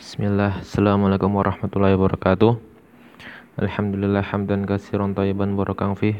Bismillah, Assalamualaikum warahmatullahi wabarakatuh. Alhamdulillah hamdan kasiran tayyiban barakang fih.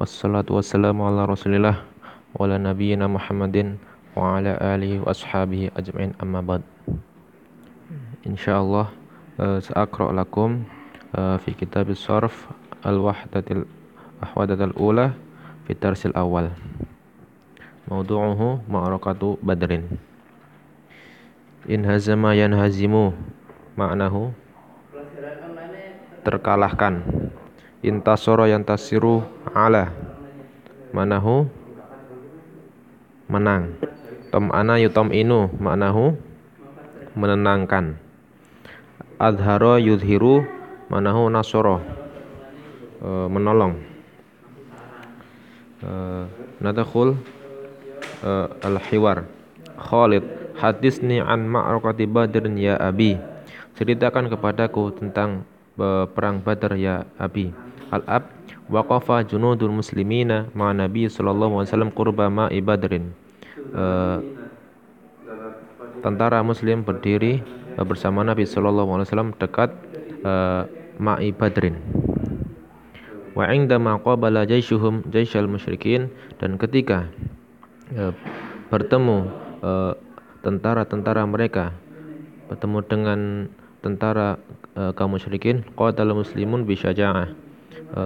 Wassalatu wassalamu ala rasulillah Wa ala nabiyyina Muhammadin Wa ala alihi wa ashabihi ajma'in amma bad. Insyaallah uh, Sa'akra' lakum uh, Fi kitab sarf Al-wahdatil Ahwadatil ula Fi tarsil awal. Maudu'uhu ma'arakatu badrin In hazama yanhazimu maknahu terkalahkan. Intasara yantasiru ala manahu menang. Tom'ana yutom inu maknahu menenangkan. Adharo yudhiru manahu nasoro e, menolong. E, nadakhul e, al-hiwar. Khalid Hadisni an ma'rakati Badrin ya Abi. Ceritakan kepadaku tentang perang Badar ya Abi. Al-Ab waqafa junudul muslimina ma Nabi sallallahu alaihi wasallam qurba ma'i Badrin. Uh, tentara muslim berdiri uh, bersama Nabi sallallahu alaihi wasallam dekat uh, ma'i Badrin. Wa 'indama qabala jayshuhum jayshal musyrikin dan ketika bertemu tentara-tentara mereka. Bertemu dengan tentara e, kaum musyrikin. Qatal muslimun bisyaja'ah e,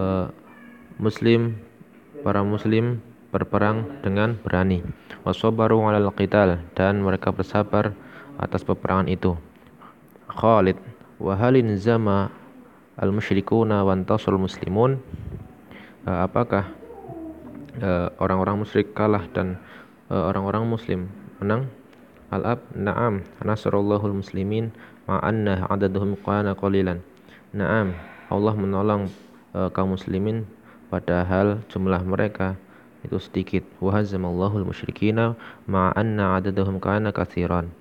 muslim para muslim berperang dengan berani. Wasabaru 'alal qital. Dan mereka bersabar atas peperangan itu. Khalid wa halin zama al musyrikuna wa antasul muslimun? E, apakah orang-orang musyrik kalah dan orang-orang muslim menang Al-Ab, na'am, nasrullahul muslimin ma'anna adaduhum qana qalilan. Na'am, Allah menolong uh, kaum muslimin padahal jumlah mereka itu sedikit. Wa hazamallahul musyrikina ma'anna adaduhum kana katsiran.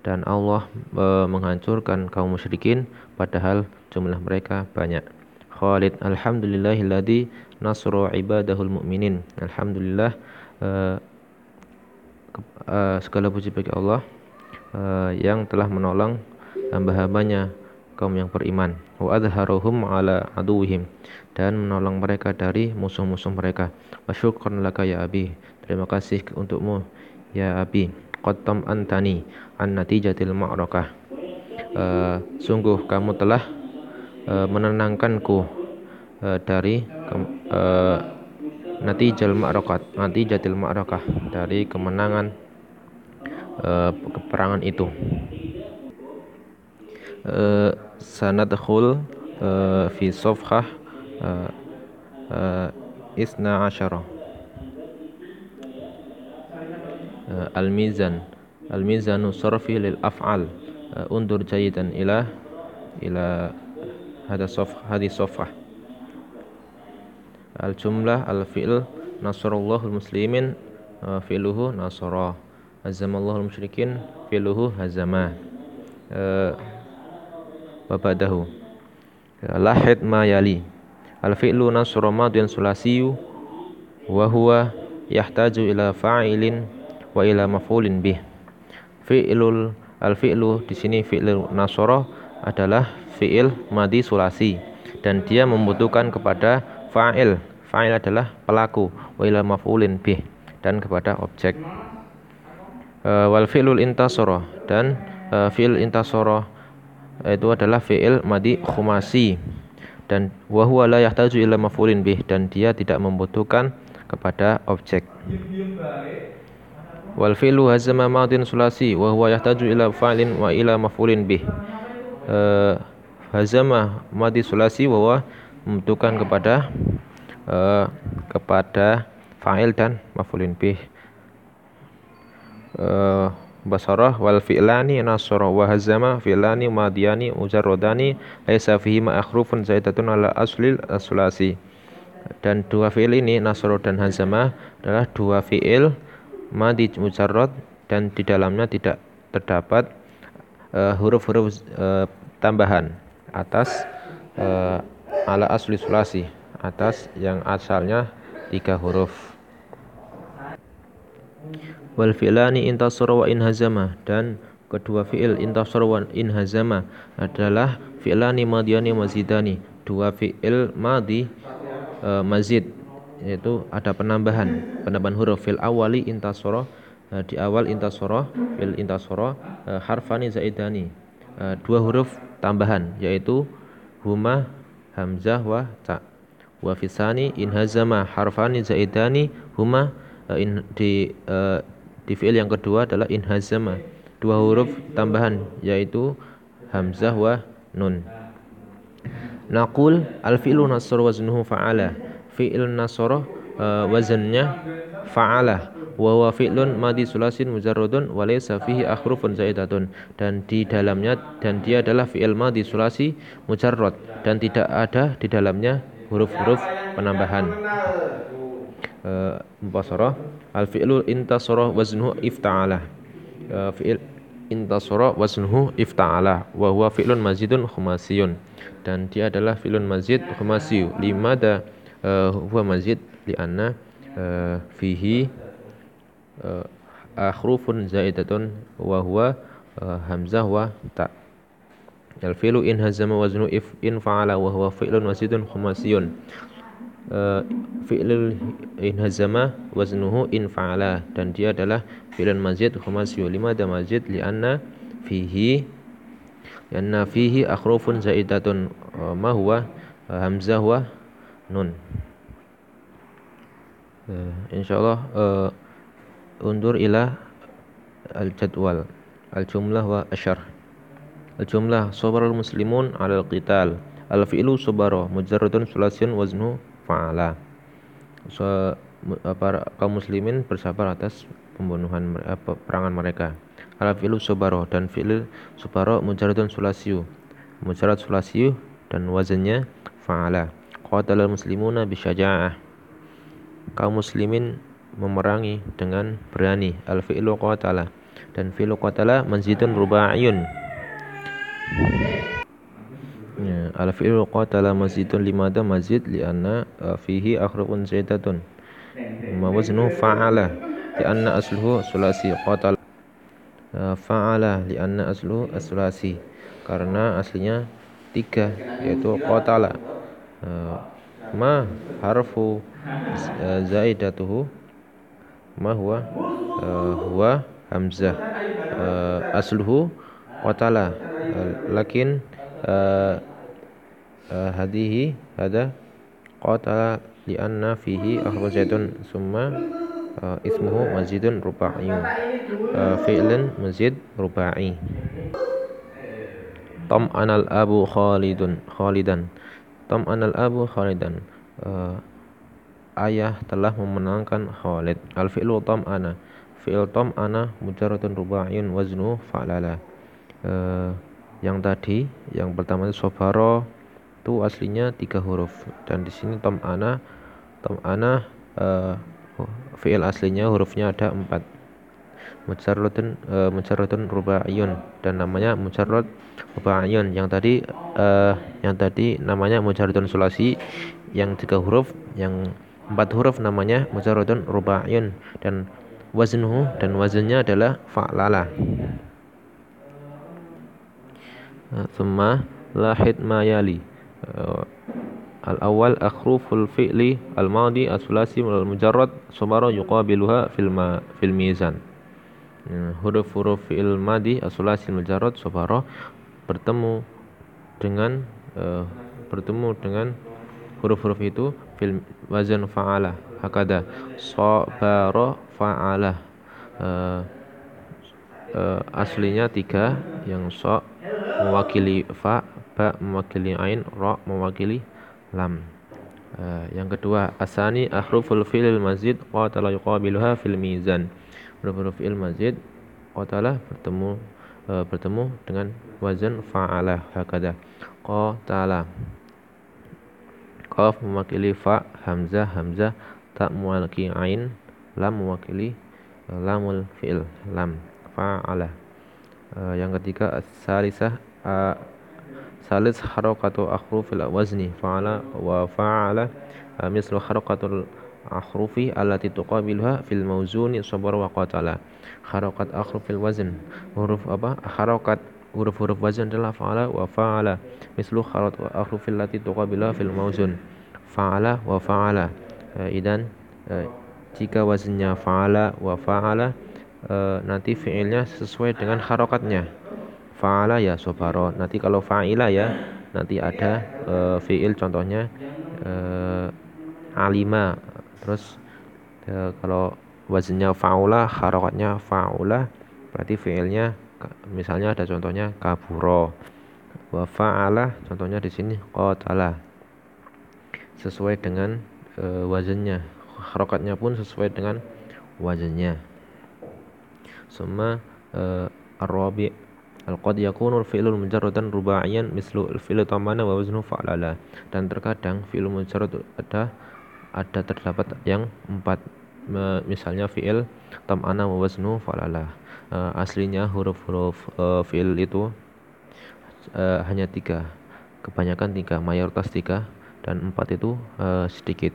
Dan Allah uh, menghancurkan kaum musyrikin padahal jumlah mereka banyak. Khalid alhamdulillahilladzi nasru ibadahul mu'minin. Alhamdulillah uh, uh, segala puji bagi Allah uh, yang telah menolong hamba-hambanya kaum yang beriman. Wa adharuhum ala aduwihim dan menolong mereka dari musuh-musuh mereka. Wa syukran laka ya abi terima kasih untukmu ya abi. Qattam antani an natijatil ma'rakah uh, sungguh kamu telah uh, menenangkanku uh, dari uh, natijal ma'rakat natijatil ma'rakah dari kemenangan uh, itu. Uh, sanadkhul uh, fi safhah isna asyara al-mizan al-mizanu sarfi lil af'al. Undur jayidan ila ila hada saf hadi safhah al jumlah al fi'l nasrullahu muslimin uh, fi'luhu nasara al musyrikin fi'luhu hazama. Babadahu lahid ma yali. Al fi'lu nasra madin sulasiyu wa huwa yahtaju ila fa'ilin wa ila maf'ulin bih. Fi'lul al fi'lu di sini fi'lul nasara adalah fi'il madi sulasi dan dia membutuhkan kepada fa'il. Fa'il adalah pelaku. Wa ila maf'ulin bih. Dan kepada objek. Uh, wal fi'lul intasara dan uh, fi'il intasara itu adalah fi'il madi khumasi. Dan wa huwa la yahtaju ila maf'ulin bih. Dan dia tidak membutuhkan kepada objek. Wal fi'lu hazama madin sulasi. Wa huwa yahtaju ila fa'ilin wa ila maf'ulin bih. Uh, hazama madi sulasi wa huwa membutuhkan kepada uh, kepada fa'il dan maf'ulin bih. Uh, basarah wal fi'lani nasara wa hazama fi'lani madiyani mujarradani laisa fihi ma akhrufun zaidatun ala aslil asulasi dan dua fi'il ini nasara dan hazama adalah dua fi'il madi mujarrad dan di dalamnya tidak terdapat huruf-huruf uh, uh, tambahan atas uh, ala asli sulasi atas yang asalnya tiga huruf. Wal fi'lani intasara wa inhazama dan kedua fi'il intasara wa inhazama adalah fi'lani madiyani mazidani dua fi'il madi uh, mazid yaitu ada penambahan penambahan huruf. Fil awali intasara uh, di awal intasara fil intasara uh, harfani zaidani uh, dua huruf tambahan yaitu huma hamzah wa ta wa fisani inhazama harfani zaidani huma uh, in, di uh, di fi'il yang kedua adalah inhazama dua huruf tambahan yaitu hamzah wa nun. Naqul al-fi'lu nasr waznuhu fa'ala. Fi'il nasr uh, wazannya fa'ala wa huwa fi'lun madi sulasin mujarradun wa laysa fihi akhrufun zaidatun. Dan di dalamnya dan dia adalah fi'il madi sulasi mujarrad. Dan tidak ada di dalamnya huruf-huruf penambahan. Uh, al fi'lu intasara waznuhu ifta'ala. Uh, fi'il intasara wasnuhu ifta'ala. Wa huwa fi'lun mazidun khumasiyun. Dan dia adalah fi'lun mazid khumasiyu. Limada uh, huwa mazid lianna uh, fihi uh, akhrufun zaidatun wa huwa uh, hamzah wa ta. Al fi'lu in hazama waznu if in fa'ala wa huwa fi'lun mazidun khumasiyun. Uh, fi'lul inhazama waznuhu in fa'ala. Dan dia adalah fi'lun mazid khumasi lima ada mazid li'anna fihi li'anna fihi akhrufun zaidatun. Ma huwa hamzah wa nun. Uh, insyaallah uh, undur ila al-jadwal. Al-jumlah wa asyar. Al-jumlah sabarul muslimun ala al-qital al-fi'lu sabara mujarradun sulasyun waznu fa'ala. So, para kaum muslimin bersabar atas pembunuhan apa, perangan mereka. Ala fi'lu subaro dan fi'il subaro mujaradun sulasiyu mujarad sulasiyu dan wazannya fa'ala. Qatalal muslimuna bisyaja'ah kaum muslimin memerangi dengan berani al fi'lu qatala dan fi'lu qatala manzidun ruba'iyun Ya, al fi'lu qatala mazidun limada mazid lianna uh, fihi akhrufun zaidatun. Ma waznu fa'ala lianna asluhu sulasi qatala. Uh, fa'ala lianna asluhu asulasi karena aslinya tiga yaitu qatala. Uh, ma harfu uh, zaidatuhu ma huwa uh, huwa hamzah uh, asluhu qatala uh, lakin uh, hadihi hada qatala li'anna fihi akhrajaitun summa uh, ismuhu mazidun ruba'i. Uh, fi'lan mazid ruba'i. Tam anal abu khalidun khalidan. Tam anal abu khalidan. Uh, ayah telah memenangkan Khalid. Al tam ana. Fi'il tam ana mujarradun ruba'iyun waznu fa'lala. Uh, yang tadi yang pertama itu sobaro itu aslinya tiga huruf. Dan di sini tom ana tom ana uh, fiil aslinya hurufnya ada empat. Mujarrodun uh, mujarrodun rubaiyun. Dan namanya mujarrod rubaiyun. Yang tadi uh, yang tadi namanya mujarrodun sulasi yang tiga huruf yang empat huruf namanya mujarrodun rubaiyun dan waznuhu dan wazannya adalah fa'lala. Thumma lahid ma yali. Uh, al-awwal akhruful fi'li al-madi as-sulasi al mujarrad sumara yuqabiluha fil ma fil mizan. Huruf-huruf fi'il madi as-sulasi al-mujarrad sumara bertemu dengan uh, bertemu dengan huruf-huruf itu fil wazan fa'ala hakada sabara fa'ala uh, uh, aslinya tiga yang so mewakili fa ba mewakili ain ra mewakili lam. Uh, yang kedua asani ahruful fi'il mazid qatala yuqabiluha fil mizan. Huruf fi'il mazid qatala bertemu uh, bertemu dengan wazan fa'ala hakada qatala qaf mewakili fa hamzah hamzah tak mewakili ain lam mewakili uh, lamul fi'il lam fa'ala uh, yang ketiga salisah uh, salis harakatu akhrufil wazni fa'ala wa fa'ala mislu harakatul akhrufi allati tuqabiluha fil mauzuni sabar wa qatala. Harokat akhrufil wazn huruf apa? Harokat huruf-huruf wazn adalah fa'ala wa fa'ala. Mislu harokat akhrufil lati tuqabiluha fil mauzun fa'ala wa fa'ala. Idan jika wazinnya fa'ala wa fa'ala e, nanti fi'ilnya sesuai dengan harokatnya. Fa'ala ya sobaro. Nanti kalau fa'ila ya nanti ada e, fi'il contohnya e, alima. Terus e, kalau wazinnya fa'ula harokatnya fa'ula berarti fi'ilnya misalnya ada contohnya kaburo. Wa fa'ala contohnya di sini qatala. Sesuai dengan e, wazinnya harokatnya pun sesuai dengan wazannya. Summa uh, ar-rabi. Al-qad yakunu al-fi'lu mujarradan rubaiyan mislu al-fi'lu tamana wa waznu fa'lala. Dan terkadang fi'il mujarrad ada ada terdapat yang empat misalnya fi'il tamana wa waznu fa'lala uh, aslinya huruf-huruf uh, fi'il itu uh, hanya tiga. Kebanyakan tiga mayoritas tiga dan empat itu uh, sedikit.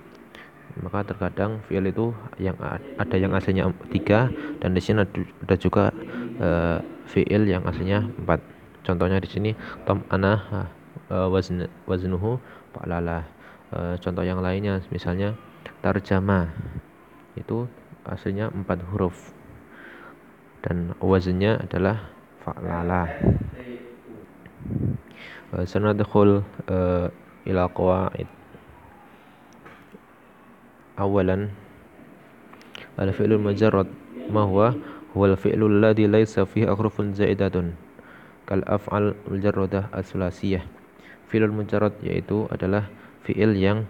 Maka terkadang fiil itu yang ada yang aslinya tiga dan di sini ada juga uh, fiil yang aslinya empat. Contohnya di sini tom ana uh, wazn waznuhu fa'lala uh, contoh yang lainnya misalnya tarjama itu aslinya empat huruf. Dan wazannya adalah fa'lala eh, sanadkhul eh, ila qawaid. Awalan al fi'lul majarrad ma huwa? Huwa al fi'lul ladhi laysa fihi ahrufun zaidatun kal af'al mujarradah aslasiyah fi'lul mujarrad yaitu adalah fi'il yang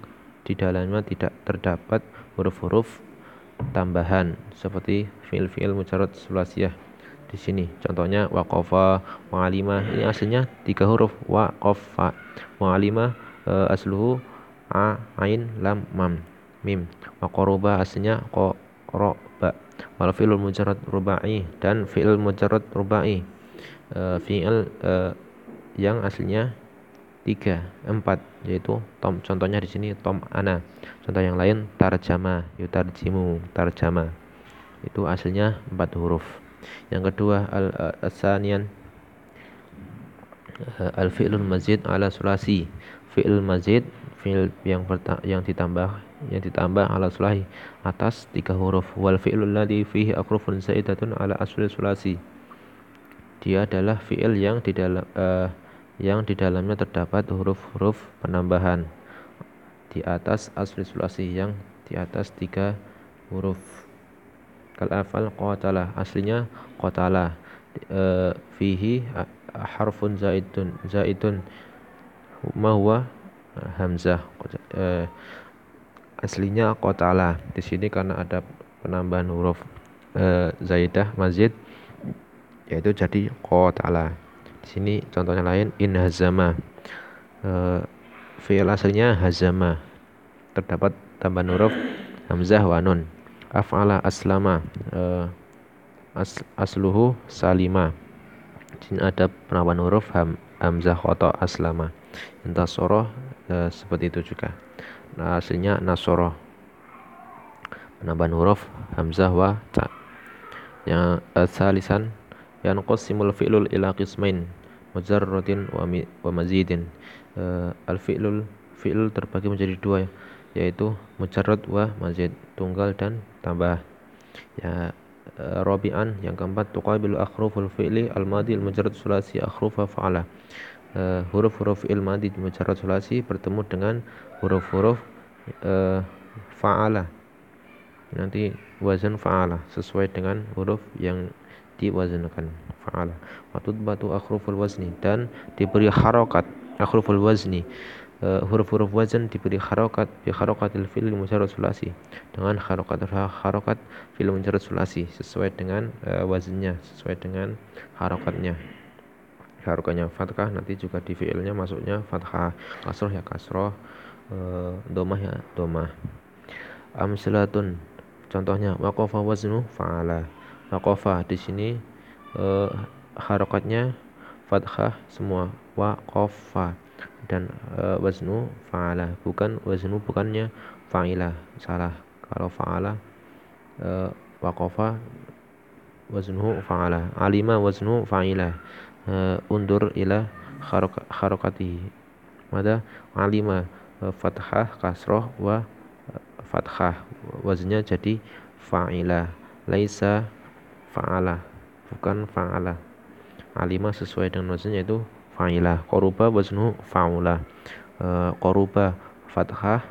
di dalamnya tidak terdapat huruf-huruf tambahan seperti fi'il-fi'il mujarrad sulasiyah di sini. Contohnya waqafa wa'alima ini aslinya tiga huruf waqafa wa'alima uh, asluhu a ain lam mam mim. Wa qoroba aslinya qoroba wal fi'il mujarrad rubai dan fi'il mujarrad rubai. Uh, fi'il uh, yang aslinya tiga empat yaitu tom contohnya di sini tom ana. Contoh yang lain tarjama yutarjimu tarjama. Itu aslinya empat huruf. Yang kedua al asanian al fi'lul mazid ala sulasi fi'il mazid fi'il yang yang ditambah yang ditambah ala sulahi atas tiga huruf. Wal fi'lul ladzi fihi akrufun zaidatun ala asli sulasi dia adalah fi'il yang di dalam uh, yang di dalamnya terdapat huruf-huruf penambahan. Di atas asli sulasi yang di atas tiga huruf. Kal afal qatala aslinya qatala. Uh, fihi harfun zaidun zaidun ma huwa? Hamzah. Uh, aslinya qatala. Di sini karena ada penambahan huruf e, zaidah mazid yaitu jadi qatala. Sini contohnya lain in hazama. E, fi'il aslinya hazama. Terdapat tambahan huruf hamzah wa nun. Af'ala aslama. E, as, asluhu salima. Sini ada penambahan huruf ham, hamzah khata aslama. Intasoroh e, seperti itu juga nah, aslinya nasoro penambahan huruf hamzah wa ta yang asalisan yang qasimul fi'lul ila qismain mujarradin wa, wa mazidin. Uh, al fi'lul fi'l terbagi menjadi dua yaitu mujarrad wa mazid tunggal dan tambah. Ya uh, rabi'an yang keempat tuqabilu akhruful fi'li al madi al mujarrad sulasi akhrufa fa'ala. Uh, huruf-huruf fi'il madi mujarrad sulasi bertemu dengan huruf-huruf uh, fa'ala. Nanti wazan fa'ala sesuai dengan huruf yang diwazankan fa'ala. Watut batu akhruful wazni dan diberi harokat akhruful wazni. Uh, huruf-huruf wazan diberi harokat bi harokatil fil mujarrad sulasi. Dengan harokat harokat fil mujarrad sulasi sesuai dengan uh, wazannya sesuai dengan harokatnya. Harokatnya fathah nanti juga di fiilnya masuknya fathah kasroh ya kasroh uh, domah ya domah. Amsalatun contohnya waqafa waznu fa'ala waqafa di sini uh, harokatnya fathah semua. Waqafa dan uh, waznu fa'ala bukan waznu bukannya fa'ila salah. Kalau fa'ala uh, waqafa waznuhu fa'ala alima waznuhu fa'ila uh, undur ila harokati. Mada alima fathah kasroh wa fathah. Waznya jadi fa'ila laisa fa'ala bukan fa'ala alima sesuai dengan wazannya itu fa'ila koruba waznu fa'ula uh, koruba fathah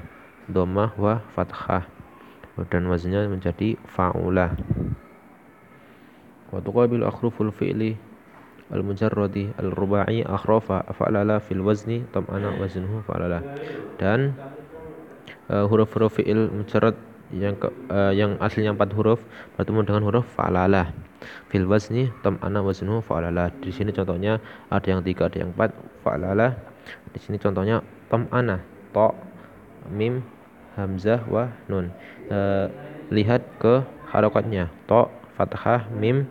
domah wa fathah. Dan wazannya menjadi fa'ula wa tuqabil akhruful fi'li al-mujarradi al-rubai akhrafa fa'lala fil wazni tam'ana waznuhu fa'lala. Dan uh, huruf-huruf fi'il mujarrad yang ke, uh, yang aslinya empat huruf bertemu dengan huruf fa'lala fil wazni tam'ana waznuhu fa'lala di sini contohnya ada yang tiga ada yang empat fa'lala di sini contohnya tam'ana to mim hamzah wa nun. Uh, lihat ke harokatnya. To fathah mim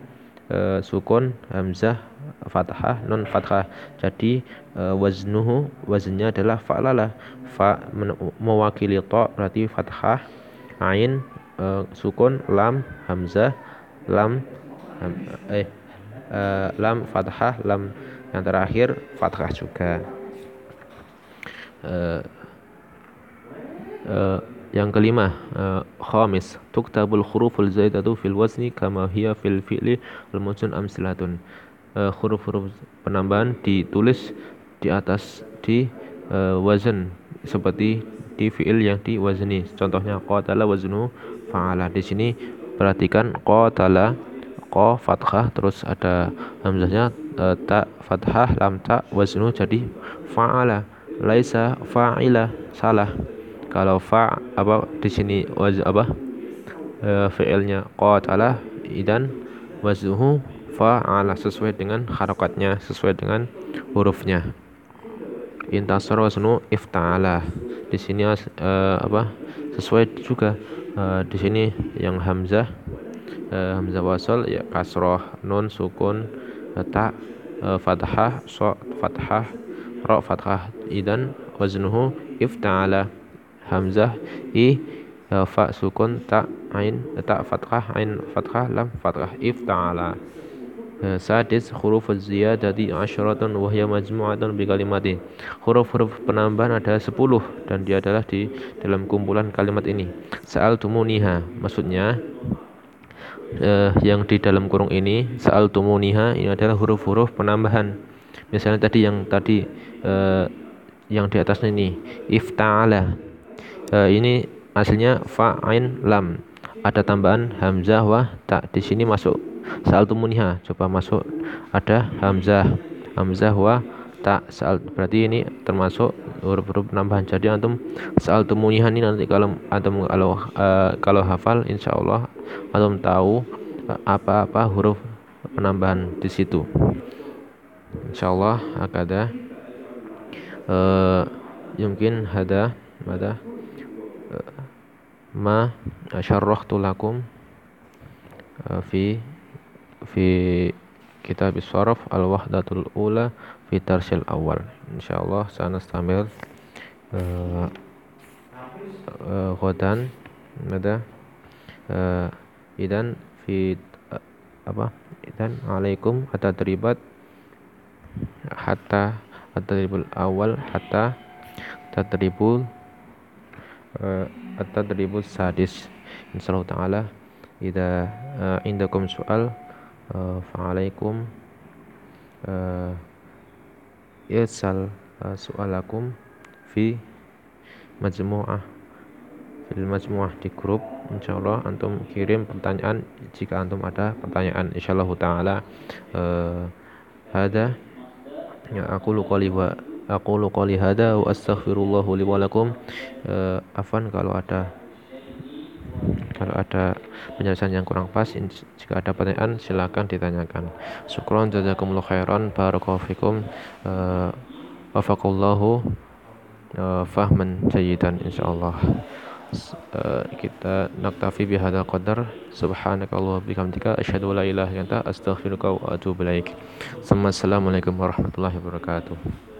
uh, sukun hamzah fathah nun fathah. Jadi uh, waznuhu waznnya adalah fa'lala fa mewakili to berarti fathah ain uh, sukun lam hamzah lam ham, eh uh, lam fathah lam yang terakhir fathah juga. Uh, uh, yang kelima uh, khamis tuktabul huruful zaidatu fil wazni kama hiya fil fi'li al mujun amsilatun. Uh, huruf-huruf penambahan ditulis di atas di uh, wazan seperti di fiil yang diwazni. Contohnya qatala waznu fa'ala. Di sini perhatikan qatala qa fathah terus ada hamzahnya e, ta fathah lam ta waznu jadi fa'ala. Laisa fa'ila salah. Kalau fa apa di sini waz apa e, fiilnya qatala idan waznuhu fa'ala. Sesuai dengan harokatnya sesuai dengan hurufnya. Intasar wasnu ifta'ala di sini uh, apa sesuai juga uh, di sini yang hamzah uh, hamzah wasal ya kasroh nun sukun ta uh, fathah so fathah ra fathah idan waznuhu ifta'ala hamzah i uh, fa sukun ta ain ta fathah ain fathah lam fathah ifta'ala sadis huruf ziyadati asyaratun wahya majmu'atun bi kalimati. Huruf-huruf penambahan ada 10 dan dia adalah di dalam kumpulan kalimat ini. Sa'al tumuniha maksudnya uh, yang di dalam kurung ini sa'al tumuniha ini adalah huruf-huruf penambahan. Misalnya tadi yang tadi uh, yang di atasnya ini ifta'ala. Uh, ini aslinya fa'ain lam. Ada tambahan hamzah wa tak di sini masuk Sa'altumuniha. Coba masuk ada hamzah. Hamzah wa tak saal berarti ini termasuk huruf-huruf penambahan. Jadi antum sa'altumuniha ini nanti kalau antum kalau uh, kalau hafal insyaallah antum tahu apa-apa huruf penambahan di situ. Insyaallah akada uh, mungkin hada mada uh, ma syarrahtu lakum uh, fi fi kitab saraf al-wahdatul ula fi tarsil awal. Insyaallah sanastamil uh, uh, ghadan ada uh, idan fi uh, apa idan alaikum hatta teribat hatta at-tadribul awal hatta tadribul uh, at-tadribus sadis. Insyaallah taala idza uh, indakum soal uh, fa'alaikum. Uh, irsal uh, su'alakum fi majmu'ah. Fil majmu'ah di grup. Insyaallah antum kirim pertanyaan. Jika antum ada pertanyaan insyaallah taala hada ya aku qali wa aku qali hada wa astaghfirullah li afan kalau ada kalau ada penjelasan yang kurang pas, jika ada pertanyaan silakan ditanyakan. Syukron jazakumullah khairan barakallahu fikum. Uh, Wafakallahu uh, fahman jayidan insyaallah. Uh, kita naktafi bihadal qadar subhanakallah bihamdika asyhadu la ilaha illa anta astaghfiruka wa atubu ilaik. Assalamualaikum warahmatullahi wabarakatuh.